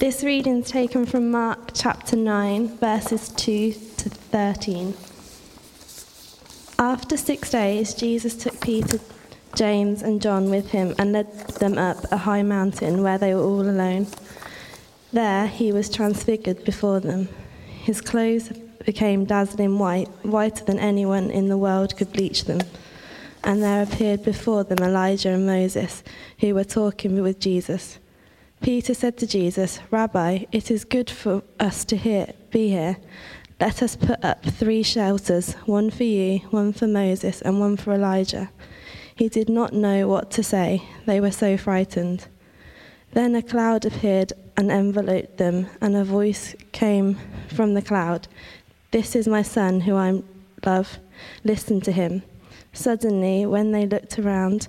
This reading is taken from Mark chapter 9, verses 2 to 13. After six days, Jesus took Peter, James, and John with him and led them up a high mountain where they were all alone. There he was transfigured before them. His clothes became dazzling white, whiter than anyone in the world could bleach them. And there appeared before them Elijah and Moses, who were talking with Jesus. Peter said to Jesus, Rabbi, it is good for us to hear, be here. Let us put up three shelters one for you, one for Moses, and one for Elijah. He did not know what to say, they were so frightened. Then a cloud appeared and enveloped them, and a voice came from the cloud This is my son, who I love. Listen to him. Suddenly, when they looked around,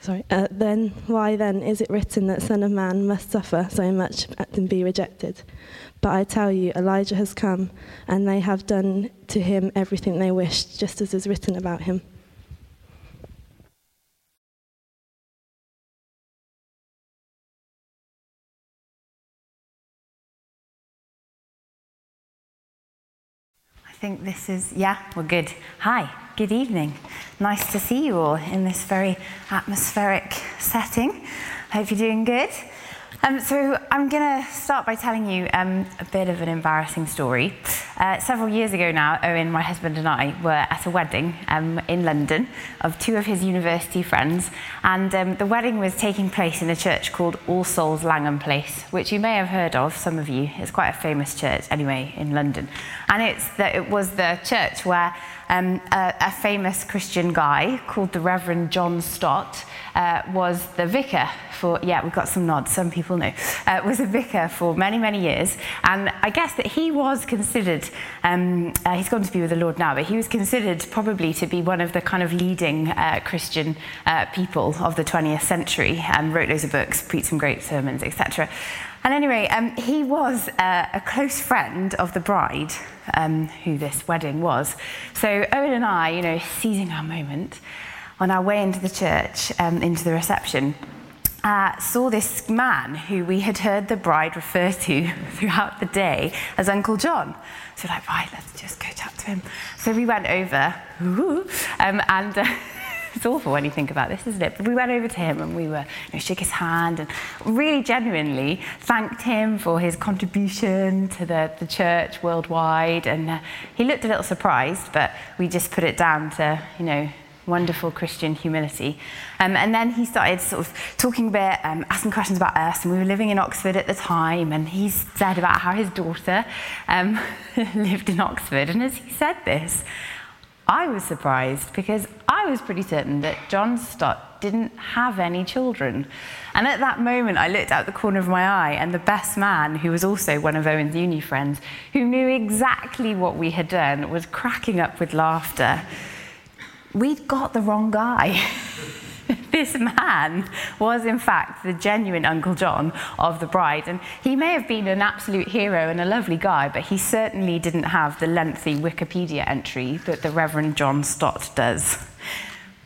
sorry, uh, then why then is it written that Son of Man must suffer so much and be rejected? But I tell you, Elijah has come, and they have done to him everything they wished, just as is written about him. Think this is, yeah, we're good. Hi, good evening. Nice to see you all in this very atmospheric setting. Hope you're doing good. Um, so, I'm going to start by telling you um, a bit of an embarrassing story. Uh, several years ago now, Owen, my husband, and I were at a wedding um, in London of two of his university friends, and um, the wedding was taking place in a church called All Souls Langham Place, which you may have heard of, some of you. It's quite a famous church, anyway, in London. And it's the, it was the church where um, a, a, famous Christian guy called the Reverend John Stott uh, was the vicar for, yeah, we've got some nods, some people know, uh, was a vicar for many, many years. And I guess that he was considered, um, uh, he's gone to be with the Lord now, but he was considered probably to be one of the kind of leading uh, Christian uh, people of the 20th century and wrote loads of books, preached some great sermons, etc. And anyway, um, he was uh, a close friend of the bride, um, who this wedding was. So Owen and I, you know, seizing our moment on our way into the church, um, into the reception, uh, saw this man who we had heard the bride refer to throughout the day as Uncle John. So we're like, right, let's just go chat to him. So we went over, um, and. Uh, it's awful when you think about this, isn't it? But we went over to him and we were, you know, shook his hand and really genuinely thanked him for his contribution to the, the church worldwide. And uh, he looked a little surprised, but we just put it down to, you know, wonderful Christian humility. Um, and then he started sort of talking a bit, um, asking questions about us. And we were living in Oxford at the time. And he said about how his daughter um, lived in Oxford. And as he said this, I was surprised because I was pretty certain that John Stott didn't have any children. And at that moment, I looked out the corner of my eye, and the best man, who was also one of Owen's uni friends, who knew exactly what we had done, was cracking up with laughter. We'd got the wrong guy. this man was, in fact, the genuine Uncle John of the bride. And he may have been an absolute hero and a lovely guy, but he certainly didn't have the lengthy Wikipedia entry that the Reverend John Stott does.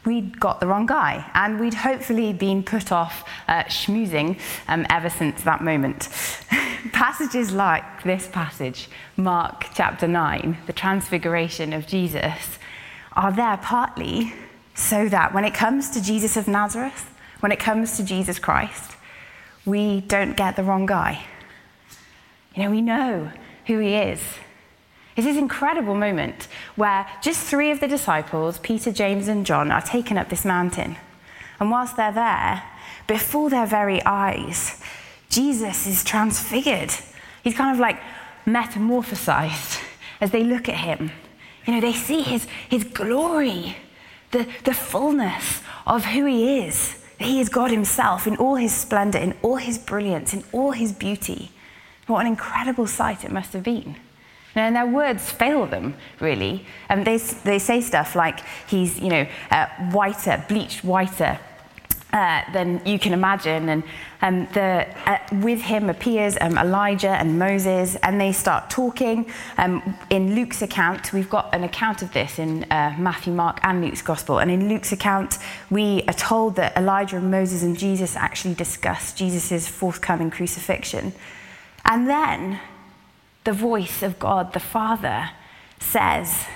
We'd got the wrong guy, and we'd hopefully been put off uh, schmoozing um, ever since that moment. Passages like this passage, Mark chapter 9, the transfiguration of Jesus, are there partly so that when it comes to Jesus of Nazareth, when it comes to Jesus Christ, we don't get the wrong guy. You know, we know who he is. It's this incredible moment where just three of the disciples, Peter, James, and John, are taken up this mountain. And whilst they're there, before their very eyes, Jesus is transfigured. He's kind of like metamorphosized as they look at him. You know, they see his, his glory the, the fullness of who he is He is God Himself in all His splendor, in all His brilliance, in all His beauty. What an incredible sight it must have been. And their words fail them, really. And they, they say stuff like, he's, you know, uh, whiter, bleached whiter uh, than you can imagine. And um, the, uh, with him appears um, Elijah and Moses, and they start talking. Um, in Luke's account, we've got an account of this in uh, Matthew, Mark, and Luke's Gospel. And in Luke's account, we are told that Elijah and Moses and Jesus actually discuss Jesus' forthcoming crucifixion. And then the voice of God the Father says,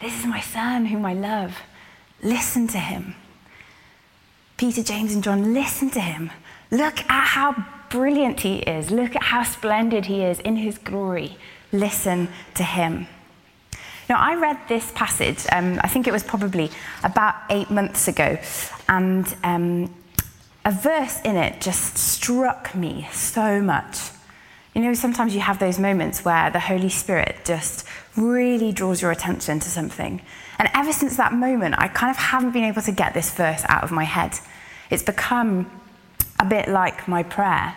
This is my son whom I love. Listen to him. Peter, James, and John, listen to him. Look at how brilliant he is. Look at how splendid he is in his glory. Listen to him. Now, I read this passage, um, I think it was probably about eight months ago, and um, a verse in it just struck me so much. You know, sometimes you have those moments where the Holy Spirit just really draws your attention to something. And ever since that moment, I kind of haven't been able to get this verse out of my head. It's become a bit like my prayer.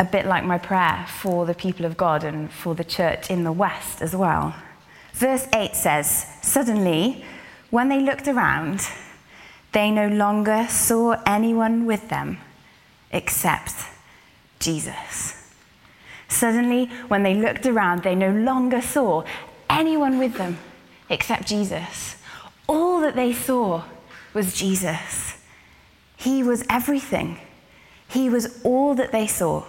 A bit like my prayer for the people of God and for the church in the West as well. Verse 8 says, Suddenly, when they looked around, they no longer saw anyone with them except Jesus. Suddenly, when they looked around, they no longer saw anyone with them except Jesus. All that they saw was Jesus. He was everything, He was all that they saw.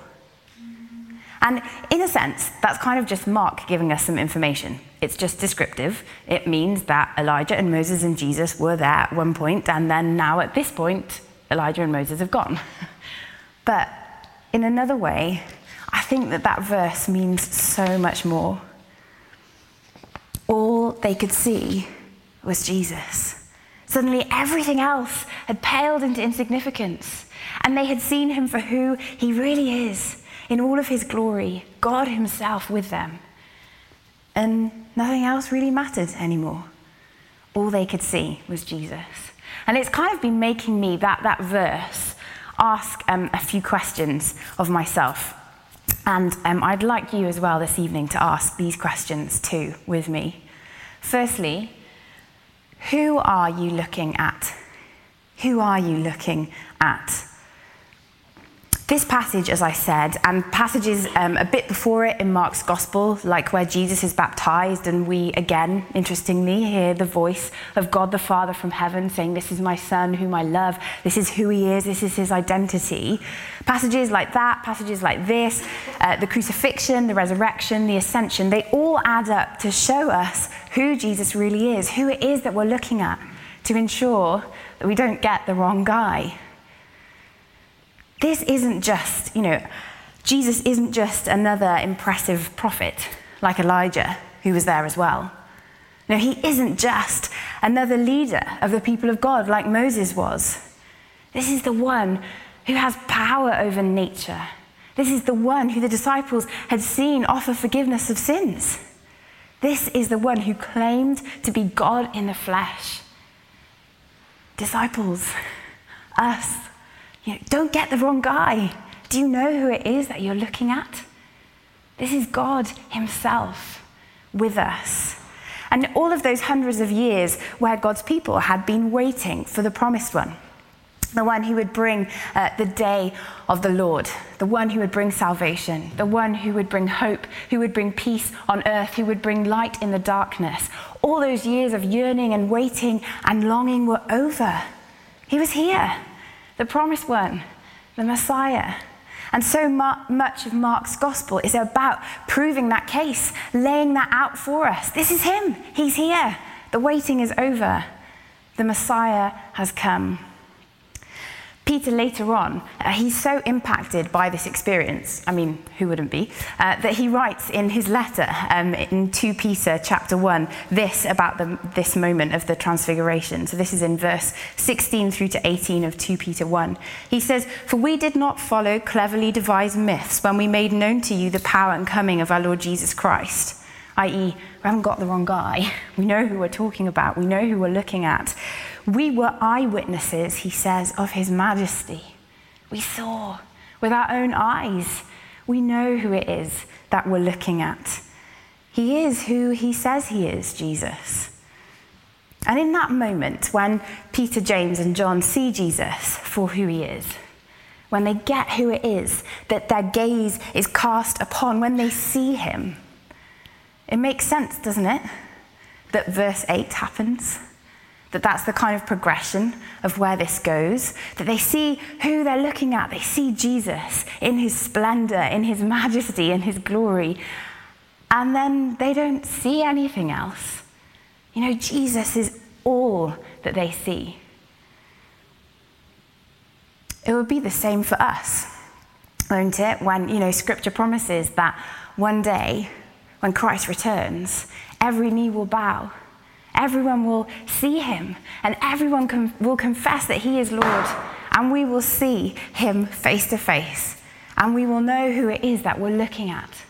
And in a sense, that's kind of just Mark giving us some information. It's just descriptive. It means that Elijah and Moses and Jesus were there at one point, and then now at this point, Elijah and Moses have gone. But in another way, I think that that verse means so much more. All they could see was Jesus. Suddenly, everything else had paled into insignificance, and they had seen him for who he really is in all of his glory, God Himself with them. And nothing else really mattered anymore. All they could see was Jesus. And it's kind of been making me, that, that verse, ask um, a few questions of myself. And um, I'd like you as well this evening to ask these questions too with me. Firstly, who are you looking at? Who are you looking at? This passage, as I said, and passages um, a bit before it in Mark's Gospel, like where Jesus is baptized, and we again, interestingly, hear the voice of God the Father from heaven saying, This is my Son whom I love, this is who he is, this is his identity. Passages like that, passages like this, uh, the crucifixion, the resurrection, the ascension, they all add up to show us who Jesus really is, who it is that we're looking at, to ensure that we don't get the wrong guy. This isn't just, you know, Jesus isn't just another impressive prophet like Elijah, who was there as well. No, he isn't just another leader of the people of God like Moses was. This is the one who has power over nature. This is the one who the disciples had seen offer forgiveness of sins. This is the one who claimed to be God in the flesh. Disciples, us, you know, don't get the wrong guy. Do you know who it is that you're looking at? This is God Himself with us. And all of those hundreds of years where God's people had been waiting for the promised one, the one who would bring uh, the day of the Lord, the one who would bring salvation, the one who would bring hope, who would bring peace on earth, who would bring light in the darkness. All those years of yearning and waiting and longing were over. He was here the promised one, the Messiah. And so much of Mark's gospel is about proving that case, laying that out for us. This is him. He's here. The waiting is over. The Messiah has come. Peter later on, uh, he's so impacted by this experience, I mean, who wouldn't be, uh, that he writes in his letter um, in 2 Peter chapter 1 this about the, this moment of the transfiguration. So this is in verse 16 through to 18 of 2 Peter 1. He says, For we did not follow cleverly devised myths when we made known to you the power and coming of our Lord Jesus Christ i.e., we haven't got the wrong guy. We know who we're talking about, we know who we're looking at. We were eyewitnesses, he says, of his majesty. We saw with our own eyes. We know who it is that we're looking at. He is who he says he is, Jesus. And in that moment, when Peter, James, and John see Jesus for who he is, when they get who it is that their gaze is cast upon, when they see him, it makes sense, doesn't it? That verse 8 happens. That that's the kind of progression of where this goes. That they see who they're looking at. They see Jesus in his splendor, in his majesty, in his glory. And then they don't see anything else. You know, Jesus is all that they see. It would be the same for us, won't it? When, you know, scripture promises that one day, when Christ returns, every knee will bow, everyone will see him, and everyone com- will confess that he is Lord, and we will see him face to face, and we will know who it is that we're looking at.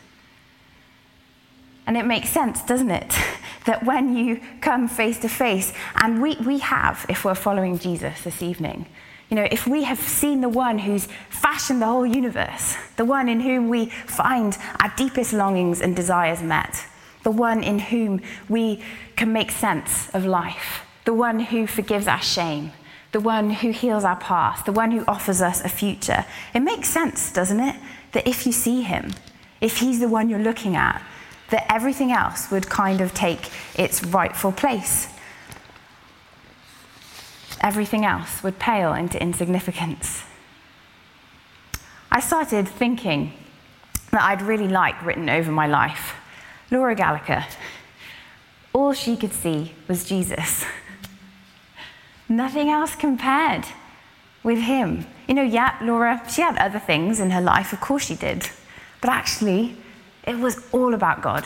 And it makes sense, doesn't it? that when you come face to face, and we, we have, if we're following Jesus this evening, you know, if we have seen the one who's fashioned the whole universe, the one in whom we find our deepest longings and desires met, the one in whom we can make sense of life, the one who forgives our shame, the one who heals our past, the one who offers us a future, it makes sense, doesn't it? That if you see him, if he's the one you're looking at, that everything else would kind of take its rightful place. Everything else would pale into insignificance. I started thinking that I'd really like written over my life Laura Gallagher. All she could see was Jesus. Nothing else compared with him. You know, yeah, Laura, she had other things in her life, of course she did. But actually, it was all about God.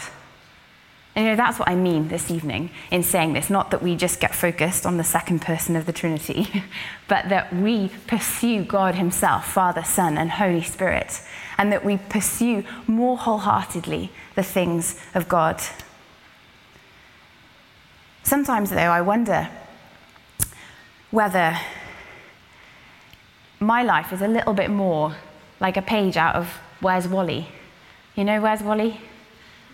And you know, that's what I mean this evening in saying this. Not that we just get focused on the second person of the Trinity, but that we pursue God Himself, Father, Son, and Holy Spirit, and that we pursue more wholeheartedly the things of God. Sometimes, though, I wonder whether my life is a little bit more like a page out of Where's Wally? You know, where's Wally?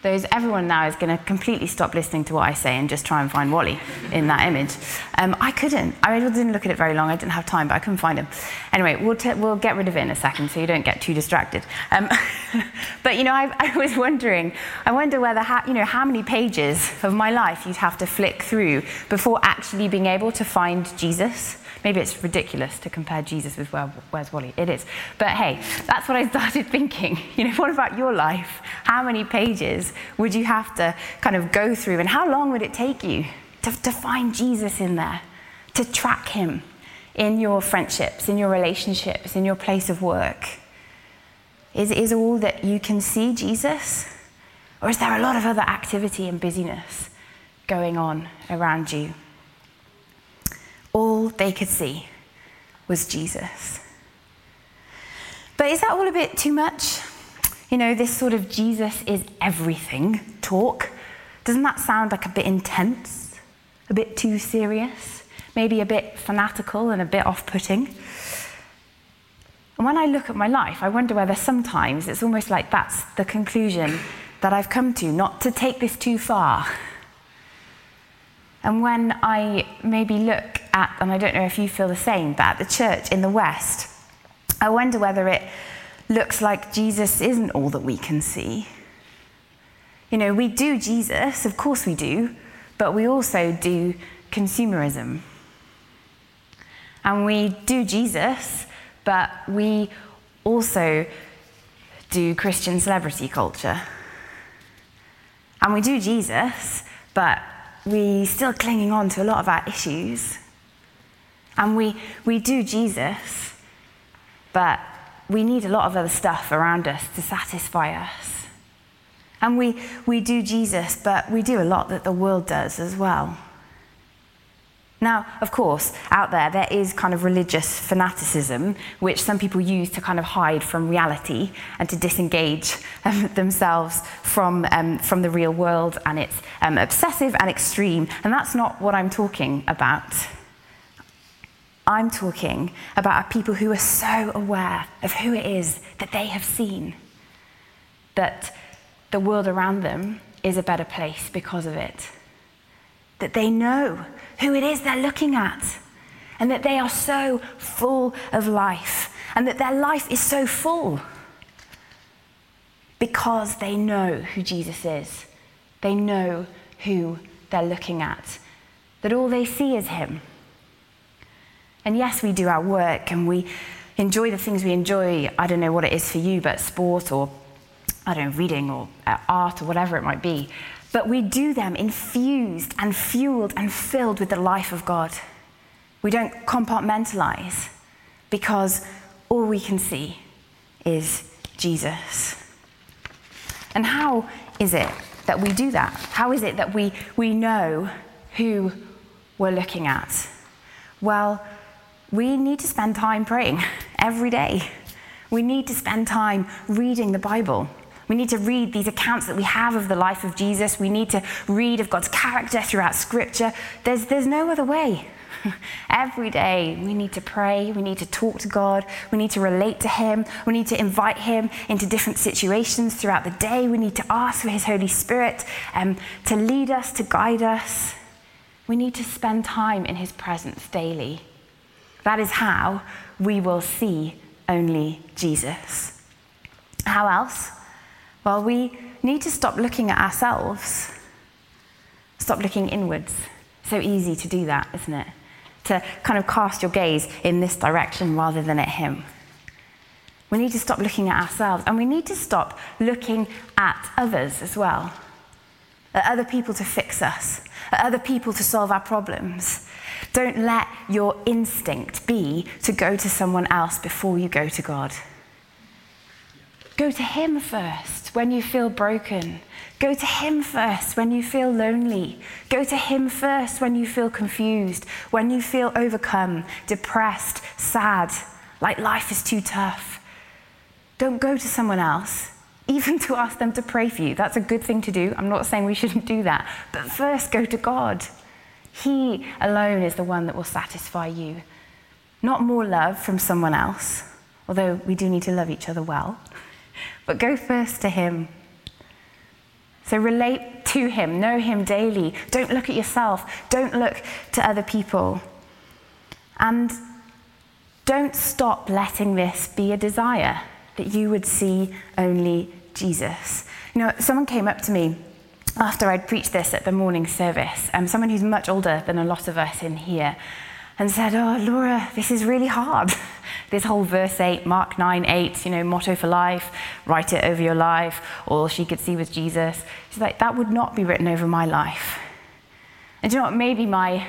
Those, everyone now is going to completely stop listening to what I say and just try and find Wally in that image. Um, I couldn't. I didn't look at it very long. I didn't have time, but I couldn't find him. Anyway, we'll, t- we'll get rid of it in a second so you don't get too distracted. Um, but you know, I, I, was wondering. I wonder whether ha- you know how many pages of my life you'd have to flick through before actually being able to find Jesus. Maybe it's ridiculous to compare Jesus with Where, Where's Wally? It is. But hey, that's what I started thinking. You know, what about your life? How many pages would you have to kind of go through, and how long would it take you to, to find Jesus in there, to track him in your friendships, in your relationships, in your place of work? Is, is all that you can see Jesus? Or is there a lot of other activity and busyness going on around you? All they could see was Jesus. But is that all a bit too much? You know, this sort of Jesus is everything talk. Doesn't that sound like a bit intense? A bit too serious? Maybe a bit fanatical and a bit off putting? And when I look at my life, I wonder whether sometimes it's almost like that's the conclusion that I've come to, not to take this too far. And when I maybe look at, and I don't know if you feel the same, but at the church in the West, I wonder whether it looks like Jesus isn't all that we can see. You know, we do Jesus, of course we do, but we also do consumerism. And we do Jesus, but we also do Christian celebrity culture. And we do Jesus, but we're still clinging on to a lot of our issues. And we, we do Jesus, but we need a lot of other stuff around us to satisfy us. And we, we do Jesus, but we do a lot that the world does as well. Now, of course, out there, there is kind of religious fanaticism, which some people use to kind of hide from reality and to disengage um, themselves from, um, from the real world, and it's um, obsessive and extreme. And that's not what I'm talking about. I'm talking about people who are so aware of who it is that they have seen, that the world around them is a better place because of it, that they know who it is they're looking at, and that they are so full of life, and that their life is so full because they know who Jesus is. They know who they're looking at, that all they see is Him. And yes, we do our work and we enjoy the things we enjoy. I don't know what it is for you, but sport or, I don't know, reading or uh, art or whatever it might be. But we do them infused and fueled and filled with the life of God. We don't compartmentalize because all we can see is Jesus. And how is it that we do that? How is it that we, we know who we're looking at? Well, we need to spend time praying every day. We need to spend time reading the Bible. We need to read these accounts that we have of the life of Jesus. We need to read of God's character throughout Scripture. There's, there's no other way. Every day we need to pray, we need to talk to God, we need to relate to Him, we need to invite Him into different situations throughout the day. We need to ask for His Holy Spirit um, to lead us, to guide us. We need to spend time in His presence daily. That is how we will see only Jesus. How else? Well, we need to stop looking at ourselves, stop looking inwards. So easy to do that, isn't it? To kind of cast your gaze in this direction rather than at Him. We need to stop looking at ourselves and we need to stop looking at others as well. At other people to fix us, other people to solve our problems, don't let your instinct be to go to someone else before you go to God. Go to Him first when you feel broken. Go to Him first when you feel lonely. Go to Him first when you feel confused, when you feel overcome, depressed, sad, like life is too tough. Don't go to someone else, even to ask them to pray for you. That's a good thing to do. I'm not saying we shouldn't do that. But first, go to God. He alone is the one that will satisfy you. Not more love from someone else, although we do need to love each other well, but go first to Him. So relate to Him, know Him daily. Don't look at yourself, don't look to other people. And don't stop letting this be a desire that you would see only Jesus. You know, someone came up to me after I'd preached this at the morning service, um, someone who's much older than a lot of us in here, and said, Oh, Laura, this is really hard. this whole verse 8, Mark 9, 8, you know, motto for life, write it over your life, all she could see was Jesus. She's like, That would not be written over my life. And you know what? Maybe my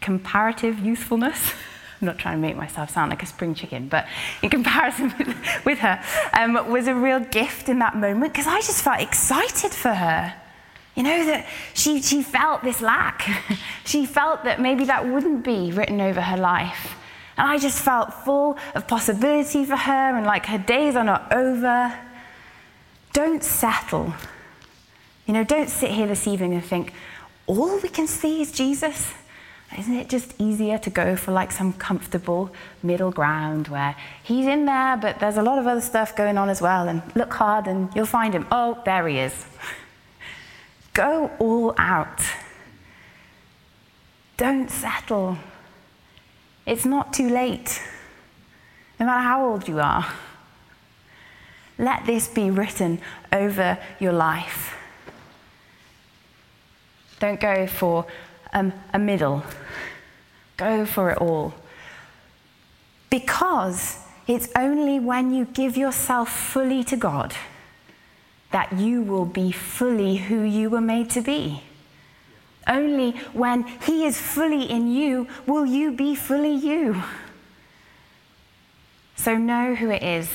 comparative youthfulness. I'm not trying to make myself sound like a spring chicken, but in comparison with, her, um, was a real gift in that moment because I just felt excited for her. You know, that she, she felt this lack. she felt that maybe that wouldn't be written over her life. And I just felt full of possibility for her and like her days are not over. Don't settle. You know, don't sit here this evening and think, all we can see is Jesus. Isn't it just easier to go for like some comfortable middle ground where he's in there, but there's a lot of other stuff going on as well? And look hard and you'll find him. Oh, there he is. Go all out. Don't settle. It's not too late, no matter how old you are. Let this be written over your life. Don't go for um, a middle, go for it all. Because it's only when you give yourself fully to God that you will be fully who you were made to be. Only when He is fully in you will you be fully you. So know who it is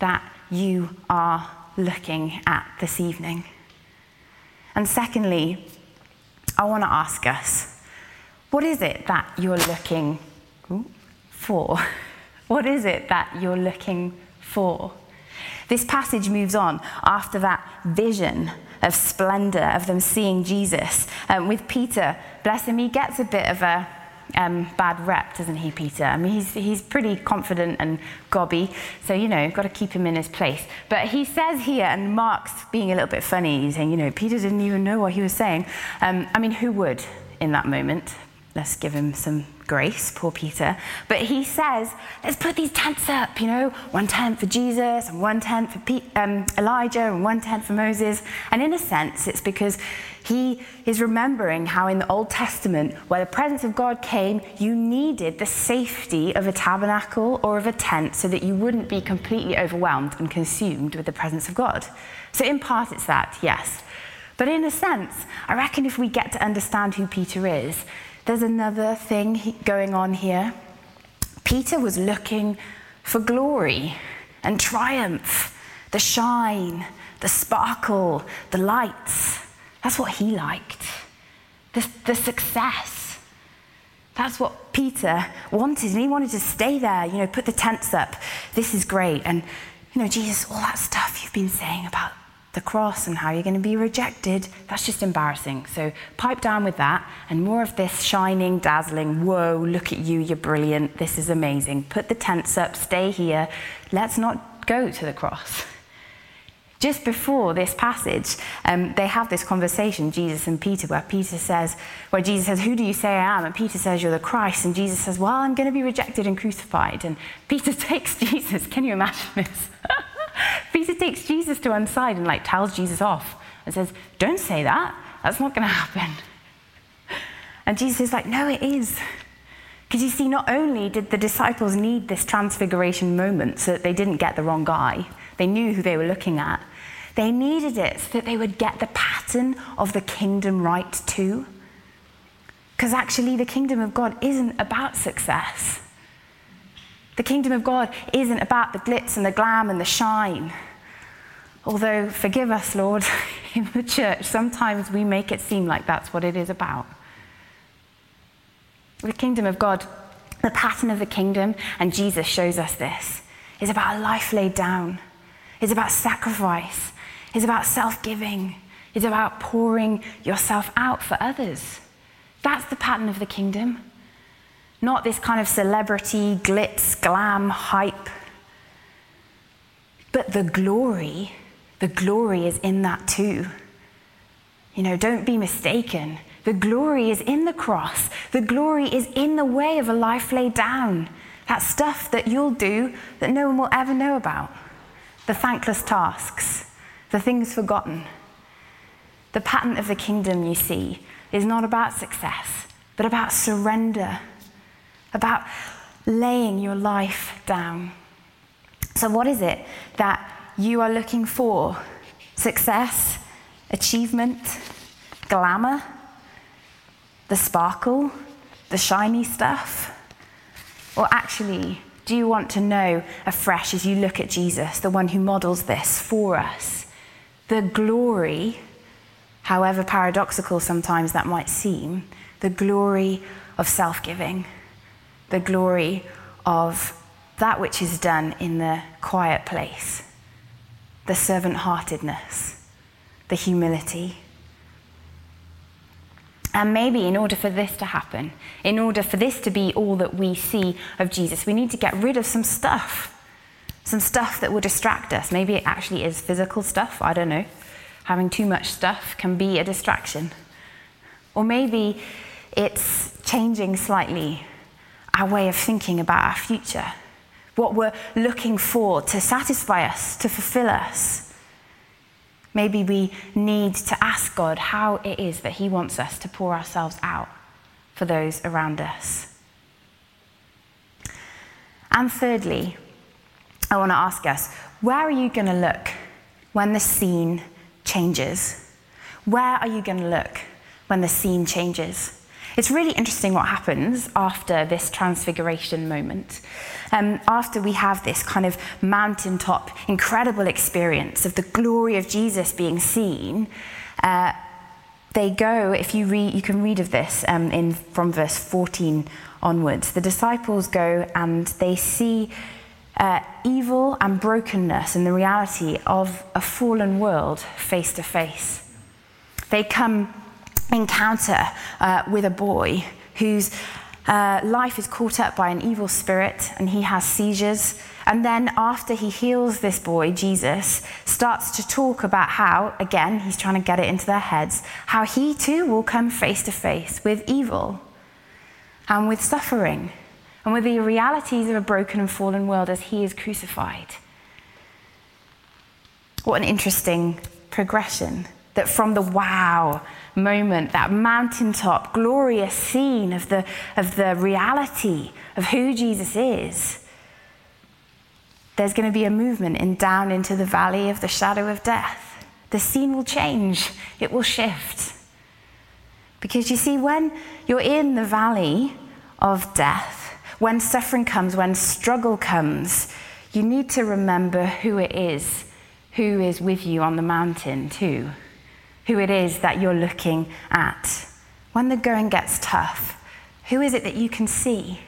that you are looking at this evening. And secondly, I want to ask us what is it that you're looking for? What is it that you're looking for? This passage moves on after that vision of splendor of them seeing Jesus. Um, with Peter, bless him, he gets a bit of a, um, bad rep, doesn't he, Peter? I mean, he's, he's pretty confident and gobby, so, you know, got to keep him in his place. But he says here, and Mark's being a little bit funny, he's saying, you know, Peter didn't even know what he was saying. Um, I mean, who would in that moment? Let's give him some grace, poor Peter. But he says, let's put these tents up, you know, one tent for Jesus and one tent for Pe- um, Elijah and one tent for Moses. And in a sense, it's because he is remembering how in the Old Testament, where the presence of God came, you needed the safety of a tabernacle or of a tent so that you wouldn't be completely overwhelmed and consumed with the presence of God. So, in part, it's that, yes. But in a sense, I reckon if we get to understand who Peter is, there's another thing going on here. Peter was looking for glory and triumph, the shine, the sparkle, the lights. That's what he liked. The, the success. That's what Peter wanted, and he wanted to stay there, you know, put the tents up. This is great. And, you know, Jesus, all that stuff you've been saying about the cross and how you're going to be rejected, that's just embarrassing. So pipe down with that and more of this shining, dazzling, whoa, look at you, you're brilliant, this is amazing. Put the tents up, stay here. Let's not go to the cross. Just before this passage, um, they have this conversation, Jesus and Peter, where Peter says, where Jesus says, Who do you say I am? And Peter says, You're the Christ. And Jesus says, Well, I'm going to be rejected and crucified. And Peter takes Jesus. Can you imagine this? Peter takes Jesus to one side and like tells Jesus off and says, Don't say that. That's not going to happen. And Jesus is like, No, it is. Because you see, not only did the disciples need this transfiguration moment so that they didn't get the wrong guy, they knew who they were looking at. They needed it so that they would get the pattern of the kingdom right too. Because actually, the kingdom of God isn't about success. The kingdom of God isn't about the glitz and the glam and the shine. Although, forgive us, Lord, in the church, sometimes we make it seem like that's what it is about. The kingdom of God, the pattern of the kingdom, and Jesus shows us this, is about a life laid down, is about sacrifice, is about self giving, is about pouring yourself out for others. That's the pattern of the kingdom. Not this kind of celebrity, glitz, glam, hype. But the glory, the glory is in that too. You know, don't be mistaken. The glory is in the cross. The glory is in the way of a life laid down. That stuff that you'll do that no one will ever know about. The thankless tasks, the things forgotten. The pattern of the kingdom, you see, is not about success, but about surrender about laying your life down. So, what is it that you are looking for? Success, achievement, glamour, the sparkle, the shiny stuff? Or actually, do you want to know afresh as you look at Jesus, the one who models this for us, the glory, however paradoxical sometimes that might seem, the glory of self giving? The glory of that which is done in the quiet place, the servant heartedness, the humility. And maybe in order for this to happen, in order for this to be all that we see of Jesus, we need to get rid of some stuff. Some stuff that will distract us. Maybe it actually is physical stuff, I don't know. Having too much stuff can be a distraction. Or maybe it's changing slightly our way of thinking about our future, what we're looking for to satisfy us, to fulfill us. Maybe we need to ask God how it is that He wants us to pour ourselves out for those around us. And thirdly, I want to ask us where are you going to look when the scene changes? Where are you going to look when the scene changes? It's really interesting what happens after this transfiguration moment. Um, after we have this kind of mountaintop, incredible experience of the glory of Jesus being seen, uh, they go, if you read, you can read of this um, in, from verse 14 onwards. The disciples go and they see uh, evil and brokenness and the reality of a fallen world face to face. They come encounter uh, with a boy whose uh, life is caught up by an evil spirit and he has seizures. And then, after he heals this boy, Jesus starts to talk about how, again, he's trying to get it into their heads, how he too will come face to face with evil and with suffering and with the realities of a broken and fallen world as he is crucified. What an interesting progression that from the wow moment, that mountaintop, glorious scene of the, of the reality of who Jesus is, there's going to be a movement in down into the valley of the shadow of death. The scene will change, it will shift. Because you see, when you're in the valley of death, when suffering comes, when struggle comes, you need to remember who it is who is with you on the mountain, too who it is that you're looking at. When the going gets tough, who is it that you can see?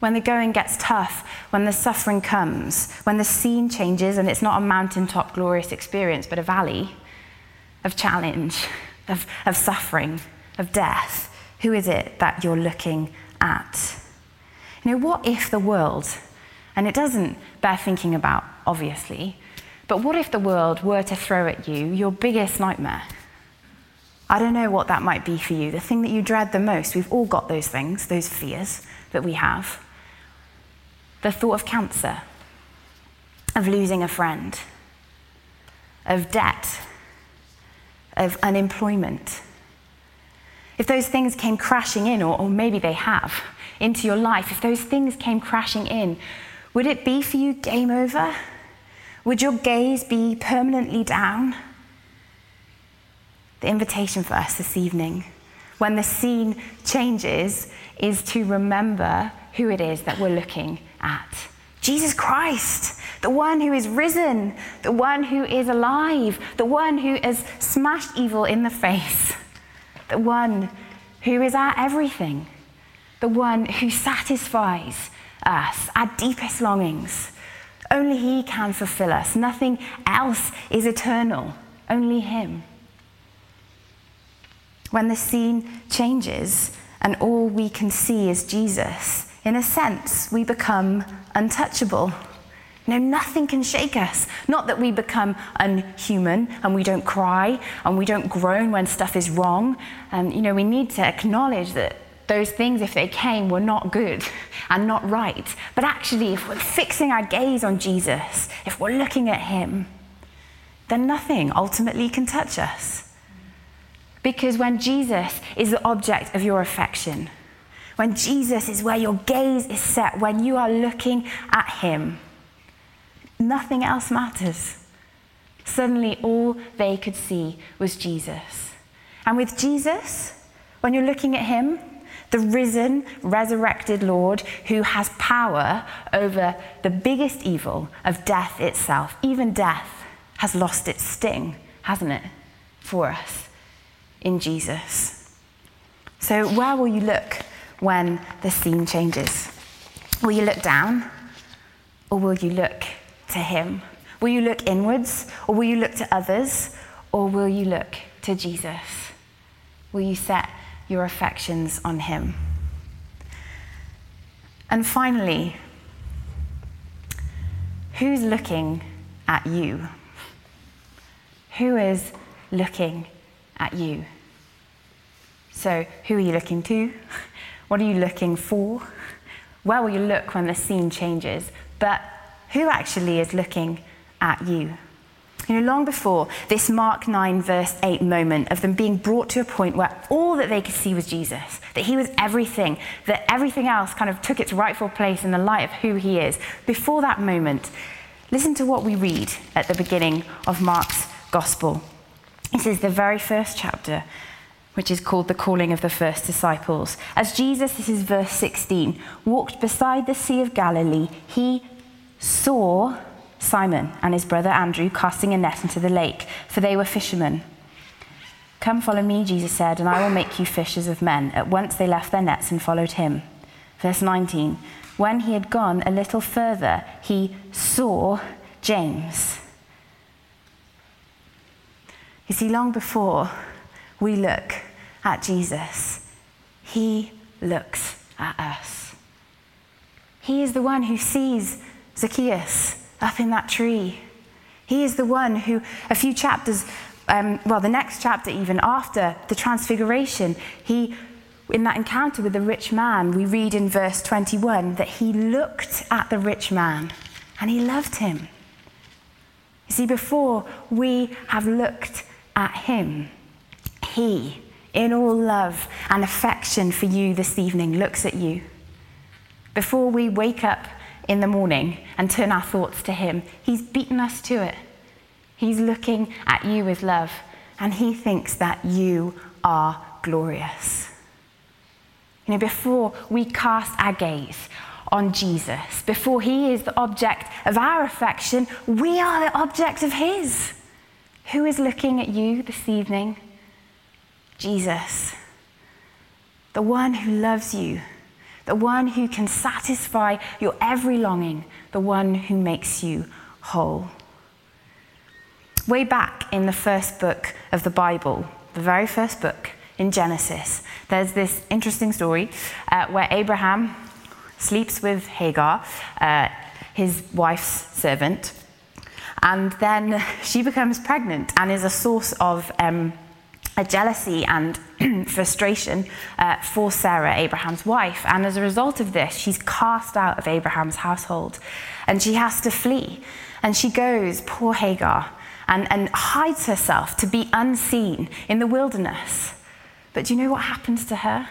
When the going gets tough, when the suffering comes, when the scene changes and it's not a mountaintop glorious experience, but a valley of challenge, of, of suffering, of death, who is it that you're looking at? You know, what if the world, and it doesn't bear thinking about, obviously, but what if the world were to throw at you your biggest nightmare? I don't know what that might be for you, the thing that you dread the most. We've all got those things, those fears that we have. The thought of cancer, of losing a friend, of debt, of unemployment. If those things came crashing in, or, or maybe they have, into your life, if those things came crashing in, would it be for you game over? Would your gaze be permanently down? The invitation for us this evening, when the scene changes, is to remember who it is that we're looking at. Jesus Christ, the one who is risen, the one who is alive, the one who has smashed evil in the face, the one who is our everything, the one who satisfies us, our deepest longings only He can fulfill us. Nothing else is eternal, only Him. When the scene changes and all we can see is Jesus, in a sense, we become untouchable. No, nothing can shake us. Not that we become unhuman and we don't cry and we don't groan when stuff is wrong. And, you know, we need to acknowledge that those things, if they came, were not good and not right. But actually, if we're fixing our gaze on Jesus, if we're looking at Him, then nothing ultimately can touch us. Because when Jesus is the object of your affection, when Jesus is where your gaze is set, when you are looking at Him, nothing else matters. Suddenly, all they could see was Jesus. And with Jesus, when you're looking at Him, the risen, resurrected Lord who has power over the biggest evil of death itself. Even death has lost its sting, hasn't it, for us in Jesus. So, where will you look when the scene changes? Will you look down or will you look to Him? Will you look inwards or will you look to others or will you look to Jesus? Will you set your affections on Him. And finally, who's looking at you? Who is looking at you? So, who are you looking to? What are you looking for? Where will you look when the scene changes? But who actually is looking at you? You know, long before this Mark 9, verse 8 moment of them being brought to a point where that they could see was Jesus, that he was everything, that everything else kind of took its rightful place in the light of who he is, before that moment, listen to what we read at the beginning of Mark's gospel. This is the very first chapter, which is called the calling of the first disciples. As Jesus, this is verse 16, walked beside the Sea of Galilee, he saw Simon and his brother Andrew casting a net into the lake, for they were fishermen. Come follow me, Jesus said, and I will make you fishers of men. At once they left their nets and followed him. Verse 19 When he had gone a little further, he saw James. You see, long before we look at Jesus, he looks at us. He is the one who sees Zacchaeus up in that tree. He is the one who, a few chapters, um, well, the next chapter, even after the transfiguration, he, in that encounter with the rich man, we read in verse 21 that he looked at the rich man and he loved him. You see, before we have looked at him, he, in all love and affection for you this evening, looks at you. Before we wake up in the morning and turn our thoughts to Him. He's beaten us to it. He's looking at you with love, and He thinks that you are glorious. You know, before we cast our gaze on Jesus, before He is the object of our affection, we are the object of His. Who is looking at you this evening? Jesus, the one who loves you the one who can satisfy your every longing, the one who makes you whole. Way back in the first book of the Bible, the very first book in Genesis, there's this interesting story uh, where Abraham sleeps with Hagar, uh, his wife's servant, and then she becomes pregnant and is a source of um, a jealousy and frustration uh, for Sarah, Abraham's wife. And as a result of this, she's cast out of Abraham's household and she has to flee. And she goes, poor Hagar, and, and hides herself to be unseen in the wilderness. But do you know what happens to her?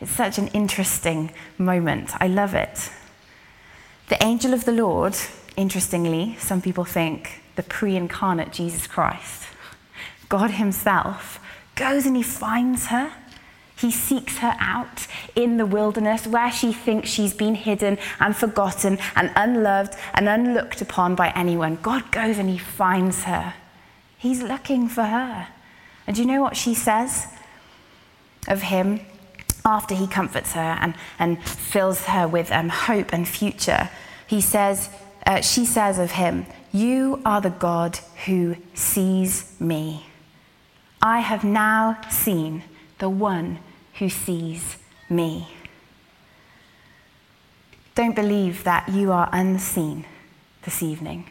It's such an interesting moment. I love it. The angel of the Lord, interestingly, some people think the pre incarnate Jesus Christ, God Himself goes and He finds her. He seeks her out in the wilderness where she thinks she's been hidden and forgotten and unloved and unlooked upon by anyone. God goes and He finds her. He's looking for her. And do you know what she says of Him? After he comforts her and, and fills her with um, hope and future, he says, uh, she says of him, You are the God who sees me. I have now seen the one who sees me. Don't believe that you are unseen this evening.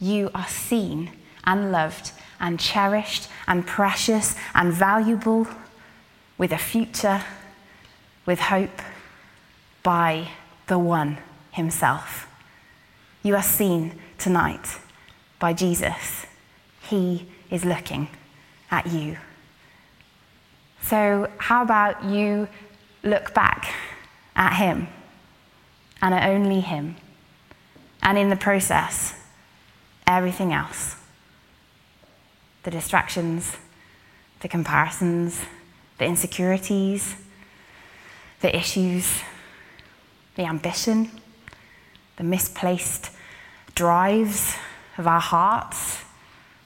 You are seen and loved and cherished and precious and valuable with a future, with hope by the one himself. You are seen tonight by Jesus. He is looking at you. So, how about you look back at Him and at only Him, and in the process, everything else? The distractions, the comparisons, the insecurities, the issues, the ambition, the misplaced drives of our hearts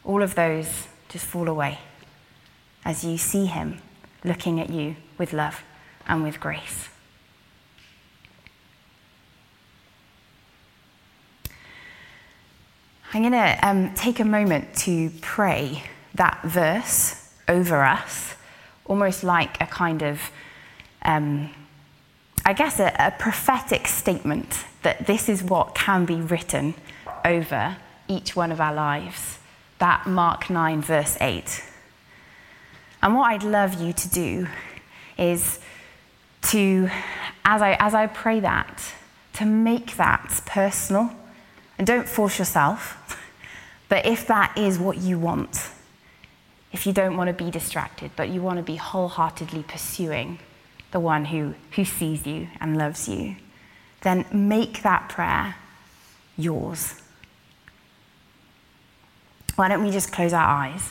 all of those just fall away as you see Him looking at you with love and with grace. I'm going to um, take a moment to pray that verse over us, almost like a kind of, um, I guess, a, a prophetic statement that this is what can be written over each one of our lives that Mark 9, verse 8. And what I'd love you to do is to, as I, as I pray that, to make that personal. And don't force yourself. But if that is what you want, if you don't want to be distracted, but you want to be wholeheartedly pursuing the one who, who sees you and loves you, then make that prayer yours. Why don't we just close our eyes?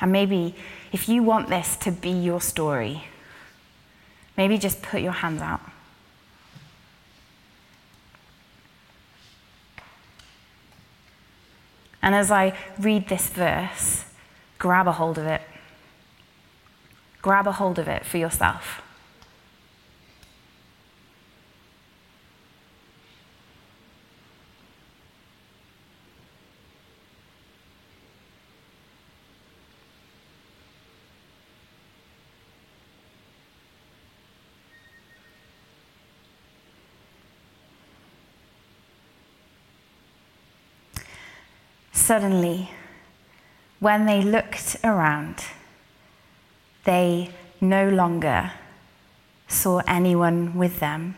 And maybe if you want this to be your story, maybe just put your hands out. And as I read this verse, grab a hold of it. Grab a hold of it for yourself. Suddenly, when they looked around, they no longer saw anyone with them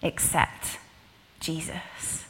except Jesus.